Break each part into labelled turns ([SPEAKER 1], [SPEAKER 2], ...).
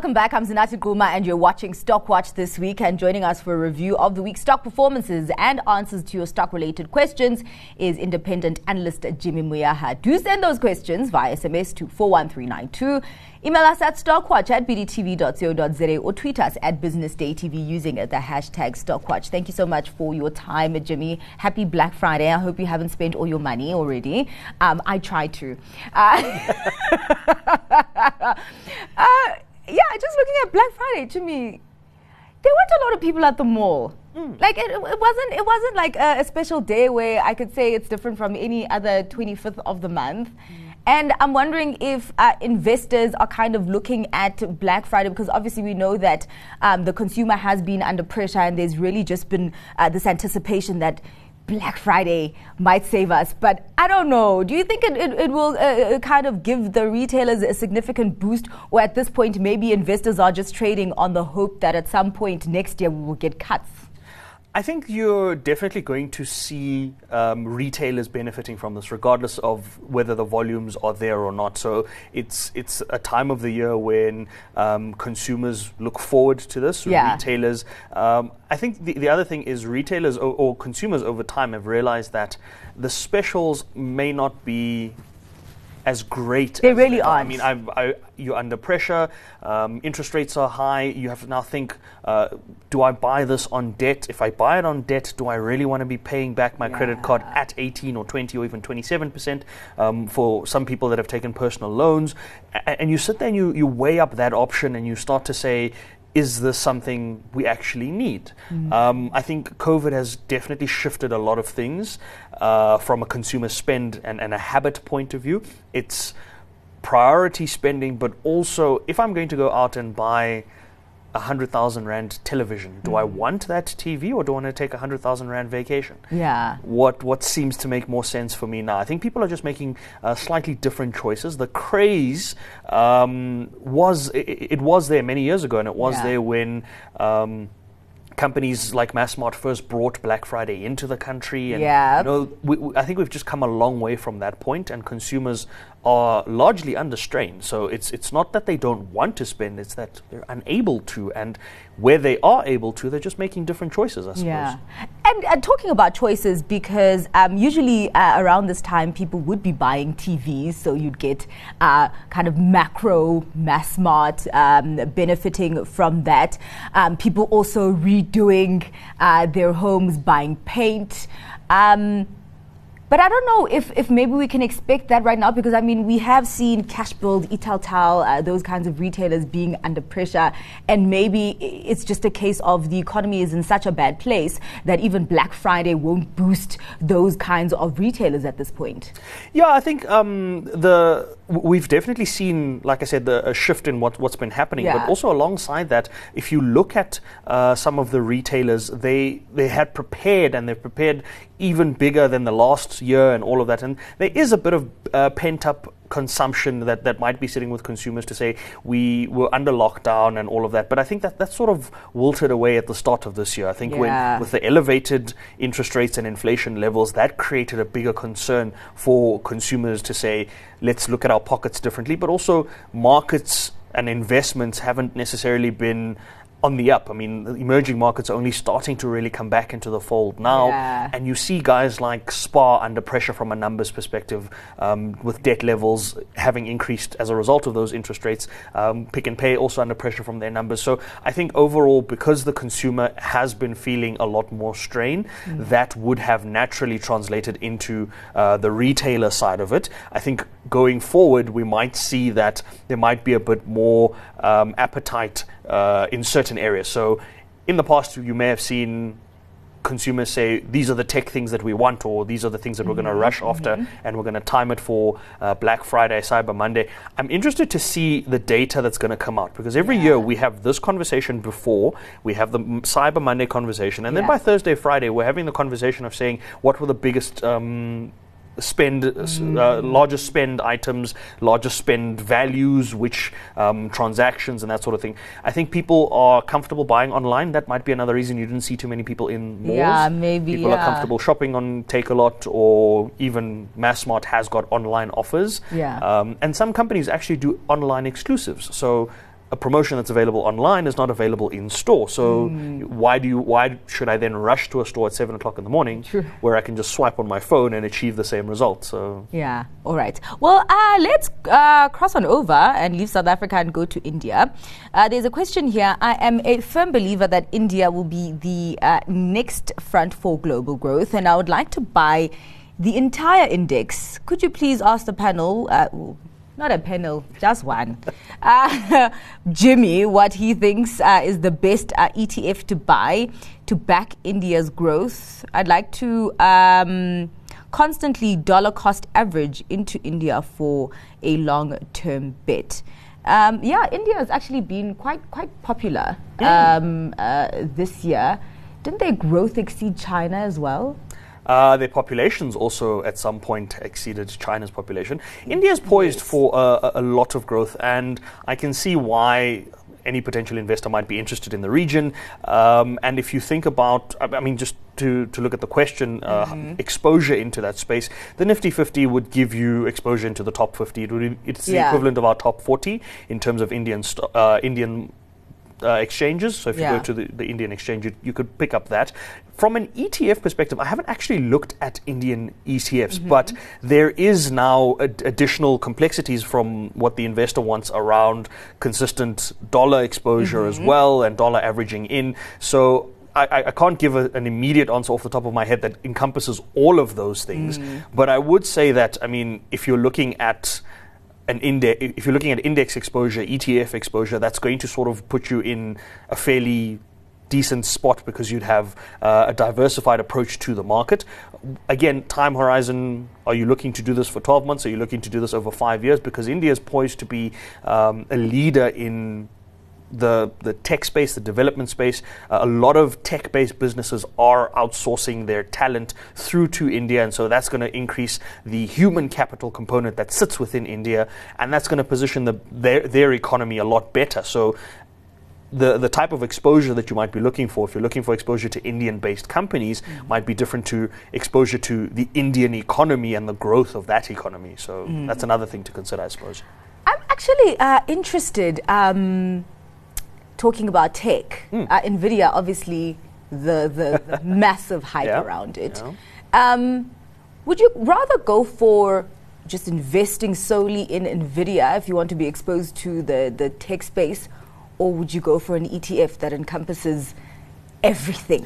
[SPEAKER 1] Welcome back. I'm Zinati Guma, and you're watching Stock Watch this week. And joining us for a review of the week's stock performances and answers to your stock related questions is independent analyst Jimmy Moyaha. Do send those questions via SMS to 41392. Email us at stockwatch at bdtv.co.za or tweet us at businessdaytv using the hashtag stockwatch. Thank you so much for your time, Jimmy. Happy Black Friday. I hope you haven't spent all your money already. Um, I try to. Uh, uh, yeah, just looking at Black Friday, to me, there weren't a lot of people at the mall. Mm. Like it, it, wasn't. It wasn't like a, a, special day where I could say it's different from any other 25th of the month. Mm. And I'm wondering if uh, investors are kind of looking at Black Friday because obviously we know that um, the consumer has been under pressure and there's really just been uh, this anticipation that Black Friday might save us, but I don't know. Do you think it, it, it will uh, uh, kind of give the retailers a significant boost, or at this point, maybe investors are just trading on the hope that at some point next year we will get cuts?
[SPEAKER 2] I think you're definitely going to see um, retailers benefiting from this, regardless of whether the volumes are there or not. So it's it's a time of the year when um, consumers look forward to this.
[SPEAKER 1] Yeah.
[SPEAKER 2] Retailers. Um, I think the, the other thing is retailers or, or consumers over time have realized that the specials may not be as great.
[SPEAKER 1] They
[SPEAKER 2] as
[SPEAKER 1] really are.
[SPEAKER 2] I mean, I, I, you're under pressure. Um, interest rates are high. You have to now think: uh, Do I buy this on debt? If I buy it on debt, do I really want to be paying back my yeah. credit card at 18 or 20 or even 27 percent um, for some people that have taken personal loans? A- and you sit there and you, you weigh up that option, and you start to say, is this something we actually need? Mm. Um, I think COVID has definitely shifted a lot of things uh, from a consumer spend and, and a habit point of view. It's priority spending, but also if I'm going to go out and buy a hundred thousand rand television. Do mm. I want that TV or do I want to take a hundred thousand rand vacation?
[SPEAKER 1] Yeah.
[SPEAKER 2] What what seems to make more sense for me now? I think people are just making uh, slightly different choices. The craze um, was it, it, was there many years ago, and it was yeah. there when. Um, companies like Massmart first brought Black Friday into the country, and
[SPEAKER 1] yeah.
[SPEAKER 2] you know, we, we, I think we've just come a long way from that point, and consumers are largely under strain. So it's it's not that they don't want to spend; it's that they're unable to, and where they are able to, they're just making different choices. I suppose.
[SPEAKER 1] Yeah, and, and talking about choices, because um, usually uh, around this time people would be buying TVs, so you'd get uh, kind of Makro Massmart um, benefiting from that. Um, people also redoing uh, their homes, buying paint. Um, but I don't know if, if maybe we can expect that right now because I mean we have seen Cashbuild, Italtile, uh, those kinds of retailers being under pressure, and maybe it's just a case of the economy is in such a bad place that even Black Friday won't boost those kinds of retailers at this point.
[SPEAKER 2] Yeah, I think um, the we've definitely seen, like I said, the, a shift in what, what's been happening.
[SPEAKER 1] Yeah.
[SPEAKER 2] But also alongside that, if you look at uh, some of the retailers, they they had prepared and they've prepared even bigger than the last year and all of that. And there is a bit of uh, pent up consumption that, that might be sitting with consumers to say we were under lockdown and all of that. But I think that that sort of wilted away at the start of this year. I think
[SPEAKER 1] yeah.
[SPEAKER 2] when with the elevated interest rates and inflation levels, that created a bigger concern for consumers to say, let's look at our pockets differently. But also markets and investments haven't necessarily been on the up. I mean, the emerging markets are only starting to really come back into the fold now.
[SPEAKER 1] Yeah.
[SPEAKER 2] And you see guys like SPAR under pressure from a numbers perspective, um, with debt levels having increased as a result of those interest rates. Um, Pick n Pay also under pressure from their numbers. So I think overall, because the consumer has been feeling a lot more strain, mm. that would have naturally translated into uh, the retailer side of it. I think going forward, we might see that there might be a bit more um, appetite uh, in certain areas. So, in the past, you may have seen consumers say these are the tech things that we want or these are the things that mm-hmm. we're going to rush after mm-hmm. and we're going to time it for uh, black friday cyber monday i'm interested to see the data that's going to come out because every yeah. year we have this conversation before we have the cyber monday conversation and yeah. then by thursday friday we're having the conversation of saying what were the biggest um, spend, uh, mm. larger spend items, larger spend values, which um, transactions and that sort of thing. I think people are comfortable buying online. That might be another reason you didn't see too many people in malls.
[SPEAKER 1] Yeah, maybe.
[SPEAKER 2] People
[SPEAKER 1] yeah.
[SPEAKER 2] are comfortable shopping on Takealot or even Massmart has got online offers.
[SPEAKER 1] Yeah.
[SPEAKER 2] Um, and some companies actually do online exclusives. So a promotion that's available online is not available in store. So
[SPEAKER 1] Hmm.
[SPEAKER 2] why do you why should I then rush to a store at seven o'clock in the morning
[SPEAKER 1] True.
[SPEAKER 2] where I can just swipe on my phone and achieve the same result? So
[SPEAKER 1] Yeah, all right. Well, uh, let's uh, cross on over and leave South Africa and go to India. Uh, there's a question here. I am a firm believer that India will be the uh, next front for global growth, and I would like to buy the entire index. Could you please ask the panel? Uh, not a panel, just one. Uh, Jimmy, what he thinks uh, is the best uh, ETF to buy to back India's growth. I'd like to um, constantly dollar cost average into India for a long term bet. Um, yeah, India has actually been quite quite popular um, uh, this year. Didn't their growth exceed China as well?
[SPEAKER 2] Uh, their populations also at some point exceeded China's population. India is poised for uh, a, a lot of growth, and I can see why any potential investor might be interested in the region. Um, and if you think about, I mean, just to, to look at the question, uh, exposure into that space, the Nifty 50 would give you exposure into the top 50. It would, it's the
[SPEAKER 1] Yeah.
[SPEAKER 2] equivalent of our top 40 in terms of Indian sto- uh, Indian uh, exchanges. So if you go to the, the Indian exchange, you, you could pick up that. From an ETF perspective, I haven't actually looked at Indian ETFs, mm-hmm. but there is now ad- additional complexities from what the investor wants around consistent dollar exposure as mm-hmm. well and dollar averaging in. So I, I- can't give a, an immediate answer off the top of my head that encompasses all of those things, mm. but I would say that, I mean, if you're looking at an index, if you're looking at index exposure, ETF exposure, that's going to sort of put you in a fairly decent spot because you'd have uh, a diversified approach to the market. Again, time horizon, are you looking to do this for 12 months? Are you looking to do this over five years? Because India is poised to be um, a leader in the the tech space, the development space. Uh, a lot of tech-based businesses are outsourcing their talent through to India, and so that's going to increase the human capital component that sits within India, and that's going to position the, their their economy a lot better. So. The, the type of exposure that you might be looking for, if you're looking for exposure to Indian based companies, might be different to exposure to the Indian economy and the growth of that economy. So that's another thing to consider, I suppose.
[SPEAKER 1] I'm actually uh, interested. Um, talking about tech,
[SPEAKER 2] Hmm.
[SPEAKER 1] uh, Nvidia, obviously, the the, the massive hype
[SPEAKER 2] Yeah,
[SPEAKER 1] around it.
[SPEAKER 2] yeah.
[SPEAKER 1] Um, would you rather go for just investing solely in Nvidia if you want to be exposed to the the tech space, or would you go for an ETF that encompasses everything?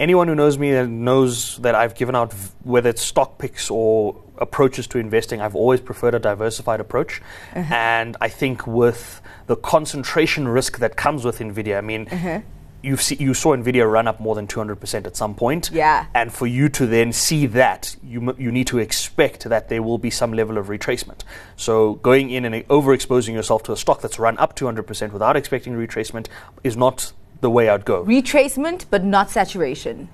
[SPEAKER 2] Anyone who knows me knows that I've given out, whether it's stock picks or approaches to investing, I've always preferred a diversified approach. Uh-huh. And I think with the concentration risk that comes with NVIDIA, I mean, uh-huh. You've see, you saw Nvidia run up more than 200% at some point.
[SPEAKER 1] Yeah.
[SPEAKER 2] And for you to then see that, you, you need to expect that there will be some level of retracement. So going in and overexposing yourself to a stock that's run up 200% without expecting retracement is not the way I'd go.
[SPEAKER 1] Retracement, but not saturation.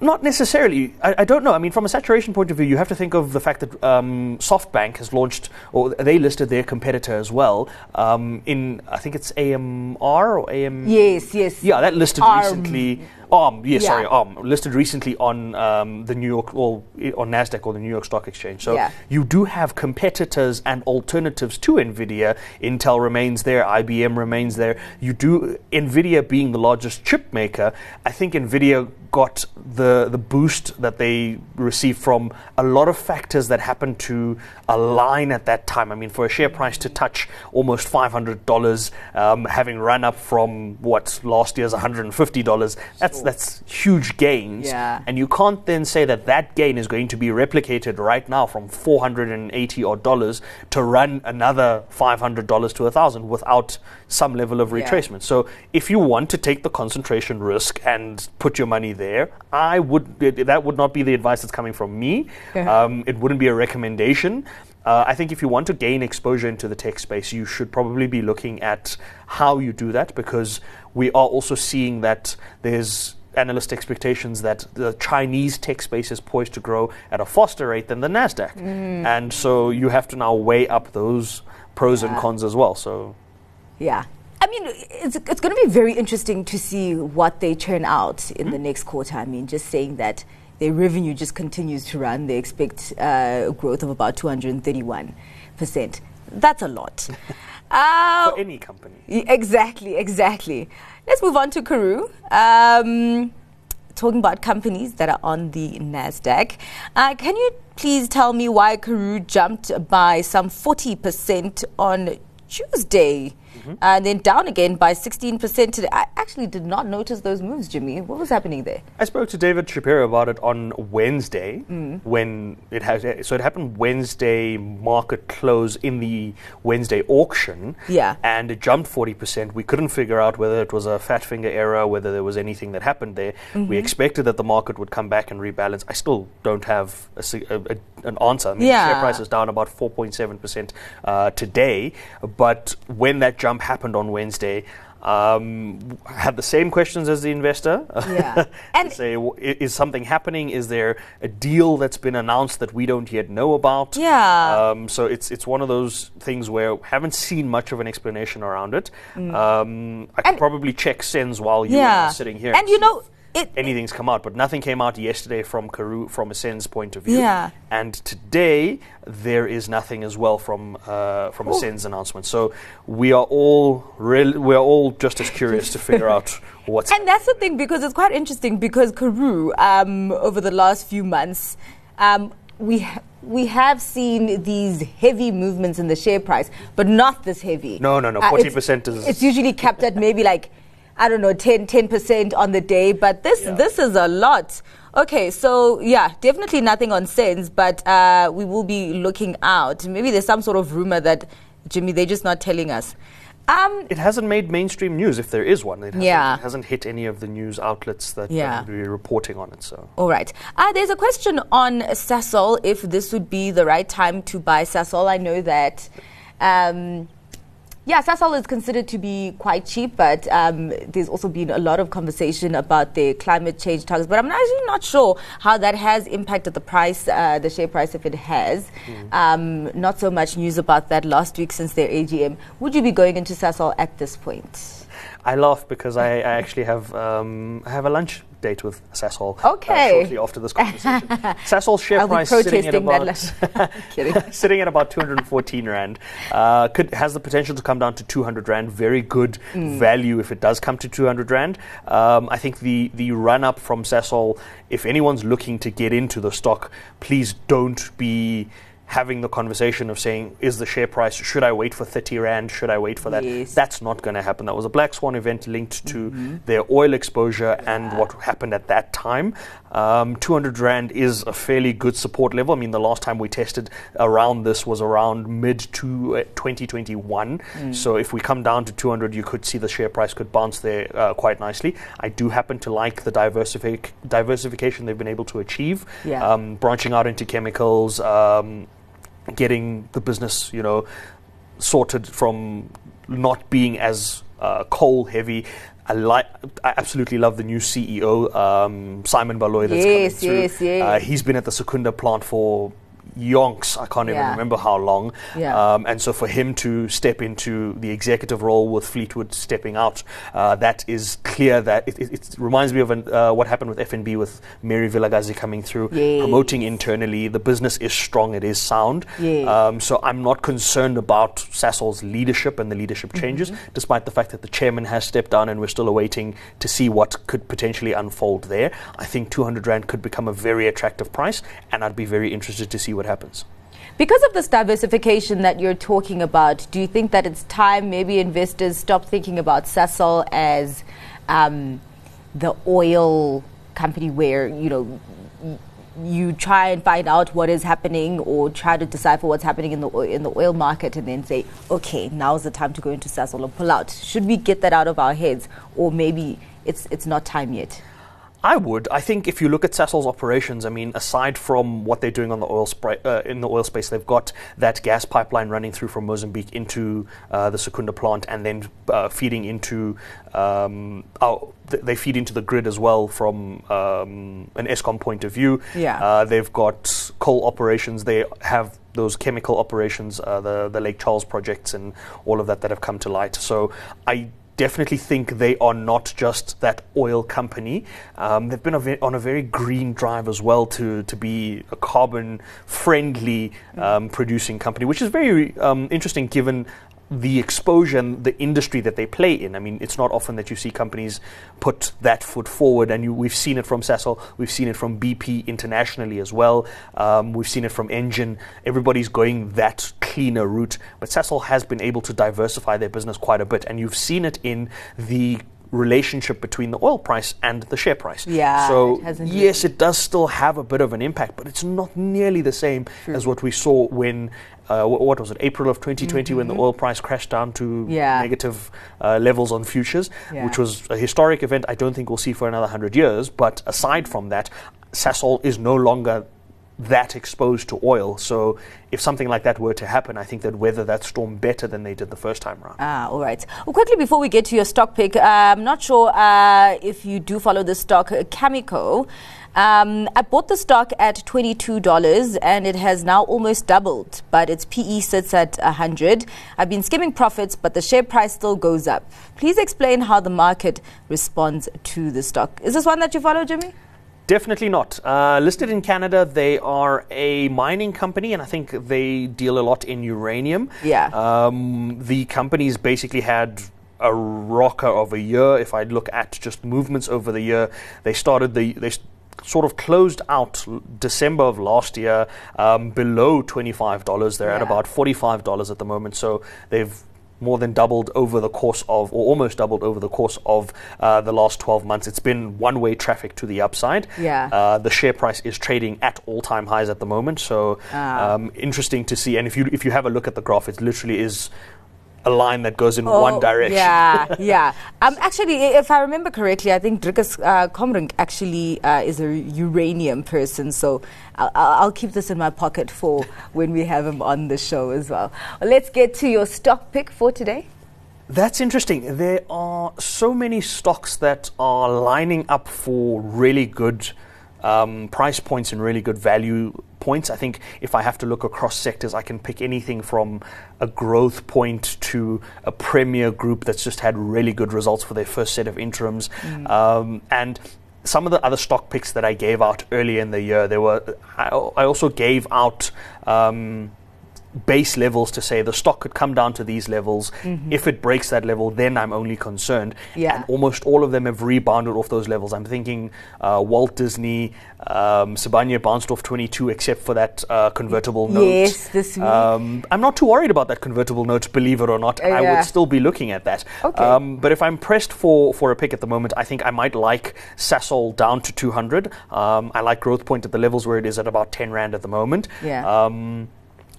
[SPEAKER 2] Not necessarily. I, I don't know. I mean, from a saturation point of view, you have to think of the fact that um, SoftBank has launched, or they listed their competitor as well um, in, I think it's AMR or AM.
[SPEAKER 1] Yes, yes.
[SPEAKER 2] Yeah, that listed
[SPEAKER 1] ARM.
[SPEAKER 2] recently. ARM, yes,
[SPEAKER 1] Yeah.
[SPEAKER 2] sorry, ARM listed recently on um, the New York or on Nasdaq or the New York Stock Exchange. So
[SPEAKER 1] Yeah.
[SPEAKER 2] you do have competitors and alternatives to Nvidia. Intel remains there, IBM remains there. You do Nvidia being the largest chip maker. I think Nvidia got the the boost that they received from a lot of factors that happened to align at that time. I mean, for a share price to touch almost five hundred dollars, um, having run up from what last year's one hundred and fifty dollars, that's that's huge gains.
[SPEAKER 1] Yeah.
[SPEAKER 2] And you can't then say that that gain is going to be replicated right now from 480 odd dollars to run another $500 to 1000 without some level of
[SPEAKER 1] Yeah.
[SPEAKER 2] retracement. So if you want to take the concentration risk and put your money there, I would that would not be the advice that's coming from me.
[SPEAKER 1] Yeah.
[SPEAKER 2] Um, it wouldn't be a recommendation. Uh, I think if you want to gain exposure into the tech space, you should probably be looking at how you do that because we are also seeing that there's analyst expectations that the Chinese tech space is poised to grow at a faster rate than the Nasdaq, and so you have to now weigh up those pros and cons as well. So
[SPEAKER 1] Yeah. I mean, it's, it's going to be very interesting to see what they turn out in the next quarter. I mean, just saying that their revenue just continues to run. They expect uh, growth of about 231%. That's a lot. Uh,
[SPEAKER 2] For any company.
[SPEAKER 1] exactly, exactly. Let's move on to Karoo. Um, talking about companies that are on the NASDAQ. Uh, can you please tell me why Karoo jumped by some 40% on Tuesday? And then down again by 16% today. I actually did not notice those moves, Jimmy. What was happening there?
[SPEAKER 2] I spoke to David Shapiro about it on Wednesday
[SPEAKER 1] Mm.
[SPEAKER 2] when it has so it happened Wednesday market close in the Wednesday auction.
[SPEAKER 1] Yeah.
[SPEAKER 2] And it jumped 40%. We couldn't figure out whether it was a fat finger error, whether there was anything that happened there.
[SPEAKER 1] Mm-hmm.
[SPEAKER 2] We expected that the market would come back and rebalance. I still don't have a, a, a, an answer. I mean, the
[SPEAKER 1] Yeah.
[SPEAKER 2] share price is down about 4.7% uh, today, but when that jump happened on Wednesday, um, had the same questions as the investor.
[SPEAKER 1] Yeah.
[SPEAKER 2] and
[SPEAKER 1] And-
[SPEAKER 2] say, is something happening? Is there a deal that's been announced that we don't yet know about?
[SPEAKER 1] Yeah.
[SPEAKER 2] Um, so it's it's one of those things where haven't seen much of an explanation around it. Um, I could
[SPEAKER 1] Mm.
[SPEAKER 2] Probably check Sens while you
[SPEAKER 1] yeah.
[SPEAKER 2] are sitting here.
[SPEAKER 1] And you know, it,
[SPEAKER 2] anything's come out, but nothing came out yesterday from Karoo from a Sens point of view.
[SPEAKER 1] Yeah.
[SPEAKER 2] And today there is nothing as well from uh, from a
[SPEAKER 1] Ooh.
[SPEAKER 2] Sens announcement. So we are all real, we are all just as curious to figure out what's
[SPEAKER 1] And that's the thing because it's quite interesting because Karoo, um, over the last few months, um, we ha- we have seen these heavy movements in the share price, but not this heavy.
[SPEAKER 2] No, no, no,
[SPEAKER 1] Uh,
[SPEAKER 2] 40% is-
[SPEAKER 1] It's usually capped at maybe like I don't know 10, 10% on the day, but this
[SPEAKER 2] Yeah.
[SPEAKER 1] this is a lot. Okay, so yeah, definitely nothing on Sens, but uh, we will be looking out. Maybe there's some sort of rumor that Jimmy they're just not telling us. Um,
[SPEAKER 2] It hasn't made mainstream news, if there is one. It hasn't,
[SPEAKER 1] Yeah.
[SPEAKER 2] it hasn't hit any of the news outlets that
[SPEAKER 1] Yeah.
[SPEAKER 2] would be reporting on it. So
[SPEAKER 1] All right. Uh, there's a question on Sasol if this would be the right time to buy Sasol. I know that. Um, yeah, Sasol is considered to be quite cheap, but um, there's also been a lot of conversation about their climate change targets. But I'm actually not sure how that has impacted the price, uh, the share price, if it has. Um, not so much news about that last week since their AGM. Would you be going into Sasol at this point?
[SPEAKER 2] I laugh because I, I actually have um, I have a lunch date with Cecil
[SPEAKER 1] Okay.
[SPEAKER 2] uh, shortly after this conversation. Sasol's share price sitting at about sitting at about 214 rand. Uh, could has the potential to come down to 200 rand. Very good
[SPEAKER 1] Mm.
[SPEAKER 2] value if it does come to 200 rand. Um, I think the the run up from Sasol, If anyone's looking to get into the stock, please don't be having the conversation of saying, is the share price, should I wait for 30 Rand? Should I wait for that?
[SPEAKER 1] Yes.
[SPEAKER 2] That's not going to happen. That was a Black Swan event linked to
[SPEAKER 1] Mm-hmm.
[SPEAKER 2] their oil exposure and what happened at that time. Um, 200 Rand is a fairly good support level. I mean, the last time we tested around this was around mid to uh, 2021.
[SPEAKER 1] Mm.
[SPEAKER 2] So if we come down to 200, you could see the share price could bounce there uh, quite nicely. I do happen to like the diversific- diversification they've been able to achieve,
[SPEAKER 1] Yeah.
[SPEAKER 2] um, branching out into chemicals. Um, getting the business, you know, sorted from not being as uh, coal heavy. I like. I absolutely love the new CEO, um, Simon Baloyi. That's
[SPEAKER 1] Yes,
[SPEAKER 2] coming through.
[SPEAKER 1] yes, yes.
[SPEAKER 2] Uh, he's been at the Secunda plant for yonks. I can't even remember how long.
[SPEAKER 1] Yeah.
[SPEAKER 2] Um, and so for him to step into the executive role with Fleetwood stepping out, uh, that is clear that it, it, it reminds me of an, uh, what happened with FNB with Mary Vilakazi coming through,
[SPEAKER 1] Yes.
[SPEAKER 2] promoting internally. The business is strong, it is sound.
[SPEAKER 1] Yes.
[SPEAKER 2] Um, so I'm not concerned about Sasol's leadership and the leadership changes,
[SPEAKER 1] Mm-hmm.
[SPEAKER 2] despite the fact that the chairman has stepped down and we're still awaiting to see what could potentially unfold there. I think 200 Rand could become a very attractive price, and I'd be very interested to see what happens.
[SPEAKER 1] Because of this diversification that you're talking about, do you think that it's time maybe investors stop thinking about Sasol as um, the oil company where, you know, you try and find out what is happening or try to decipher what's happening in the oil, in the oil market and then say, okay, now's the time to go into Sasol or pull out. Should we get that out of our heads or maybe it's, it's not time yet?
[SPEAKER 2] I would. I think if you look at Sasol's operations, I mean, aside from what they're doing on the oil spri- uh, in the oil space, they've got that gas pipeline running through from Mozambique into uh, the Secunda plant, and then uh, feeding into um, oh, th- they feed into the grid as well from um, an Eskom point of view.
[SPEAKER 1] Yeah.
[SPEAKER 2] Uh, they've got coal operations. They have those chemical operations, uh, the the Lake Charles projects, and all of that that have come to light. So I definitely think they are not just that oil company. Um, they've been a ve- on a very green drive as well to, to be a carbon friendly um, producing company, which is very um, interesting given the exposure and the industry that they play in. I mean, it's not often that you see companies put that foot forward, and you, we've seen it from Sasol, we've seen it from BP internationally as well, um, we've seen it from Engen. Everybody's going that cleaner route, but Sasol has been able to diversify their business quite a bit, and you've seen it in the relationship between the oil price and the share price.
[SPEAKER 1] Yeah,
[SPEAKER 2] So
[SPEAKER 1] it
[SPEAKER 2] yes, it does still have a bit of an impact, but it's not nearly the same as what we saw when. Uh, what was it? April of 2020, when the oil price crashed down to
[SPEAKER 1] Mm-hmm. Yeah.
[SPEAKER 2] negative uh, levels on futures,
[SPEAKER 1] Yeah.
[SPEAKER 2] which was a historic event. I don't think we'll see for another hundred years. But aside from that, Sasol is no longer that exposed to oil. So if something like that were to happen, I think they'd weather that storm better than they did the first time around.
[SPEAKER 1] Ah, all right. Well, quickly before we get to your stock pick, uh, I'm not sure uh, if you do follow the stock uh, Cameco. Um, I bought the stock at $22 and it has now almost doubled, but its PE sits at 100. I've been skimming profits, but the share price still goes up. Please explain how the market responds to the stock. Is this one that you follow, Jimmy?
[SPEAKER 2] Definitely not. Uh, listed in Canada, they are a mining company, and I think they deal a lot in uranium.
[SPEAKER 1] Yeah.
[SPEAKER 2] Um, the company's basically had a rocker of a year. If I look at just movements over the year, they started the they s- sort of closed out December of last year um, below twenty five dollars. They're at about forty five dollars at the moment. So they've more than doubled over the course of, or almost doubled over the course of uh, the last 12 months. It's been one way traffic to the upside.
[SPEAKER 1] Yeah.
[SPEAKER 2] Uh, the share price is trading at all time highs at the moment. So
[SPEAKER 1] Ah.
[SPEAKER 2] um, interesting to see. And if you if you have a look at the graph, it literally is a line that goes in one
[SPEAKER 1] Oh,
[SPEAKER 2] direction.
[SPEAKER 1] Yeah, yeah. Um, actually, if I remember correctly, I think Drikus uh, Combrink actually uh, is a uranium person. So I'll, I'll I'll keep this in my pocket for when we have him on the show as well. well. Let's get to your stock pick for today.
[SPEAKER 2] That's interesting. There are so many stocks that are lining up for really good um, price points and really good value points. I think if I have to look across sectors, I can pick anything from a Growthpoint to a premier group that's just had really good results for their first set of interims. Um, and some of the other stock picks that I gave out earlier in the year, there were. I, I also gave out. Um, base levels to say the stock could come down to these levels. If it breaks that level, then I'm only concerned.
[SPEAKER 1] Yeah.
[SPEAKER 2] And almost all of them have rebounded off those levels. I'm thinking uh, Walt Disney, um, Sibanye bounced off 22, except for that uh, convertible note.
[SPEAKER 1] Yes, this week.
[SPEAKER 2] Um, I'm not too worried about that convertible note, believe it or not.
[SPEAKER 1] Uh,
[SPEAKER 2] I
[SPEAKER 1] yeah.
[SPEAKER 2] would still be looking at that.
[SPEAKER 1] Okay.
[SPEAKER 2] Um, but if I'm pressed for, for a pick at the moment, I think I might like Sasol down to 200. Um, I like Growthpoint at the levels where it is at about 10 Rand at the moment.
[SPEAKER 1] Yeah.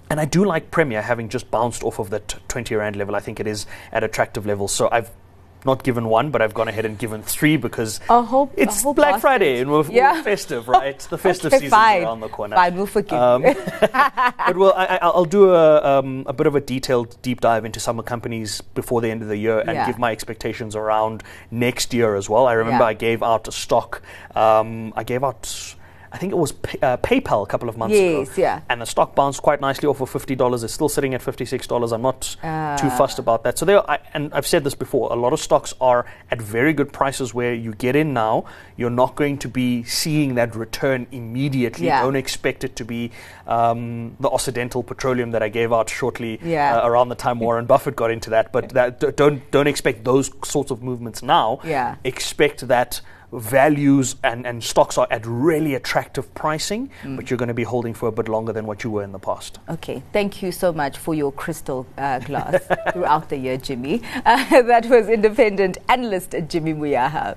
[SPEAKER 2] And I do like Premier having just bounced off of that 20 Rand level. I think it is at attractive levels. So I've not given one, but I've gone ahead and given three because
[SPEAKER 1] whole-
[SPEAKER 2] it's Black
[SPEAKER 1] basket.
[SPEAKER 2] Friday and we're, we're festive, right? The festive
[SPEAKER 1] Okay,
[SPEAKER 2] season's
[SPEAKER 1] fine.
[SPEAKER 2] around the corner.
[SPEAKER 1] Fine, we'll forgive
[SPEAKER 2] Um, but well, I, I- I'll do a, um, a bit of a detailed deep dive into some companies before the end of the year and
[SPEAKER 1] Yeah.
[SPEAKER 2] give my expectations around next year as well. I remember
[SPEAKER 1] Yeah.
[SPEAKER 2] I gave out a stock. Um, I gave out. I think it was Pay- uh, PayPal a couple of months
[SPEAKER 1] Yes,
[SPEAKER 2] ago.
[SPEAKER 1] yeah.
[SPEAKER 2] And the stock bounced quite nicely off of fifty dollars. It's still sitting at fifty six dollars. I'm not too
[SPEAKER 1] Ah.
[SPEAKER 2] fussed about that. So there, I, and I've said this before. A lot of stocks are at very good prices where you get in now. You're not going to be seeing that return immediately.
[SPEAKER 1] Yeah.
[SPEAKER 2] Don't expect it to be um, the Occidental Petroleum that I gave out shortly
[SPEAKER 1] Yeah.
[SPEAKER 2] uh, around the time Warren Buffett got into that. But that, don't don't expect those sorts of movements now.
[SPEAKER 1] Yeah.
[SPEAKER 2] Expect that values and, and stocks are at really attractive pricing,
[SPEAKER 1] Mm.
[SPEAKER 2] but you're going to be holding for a bit longer than what you were in the past.
[SPEAKER 1] Okay, thank you so much for your crystal uh, glass throughout the year, Jimmy. Uh, that was independent analyst Jimmy Moyaha.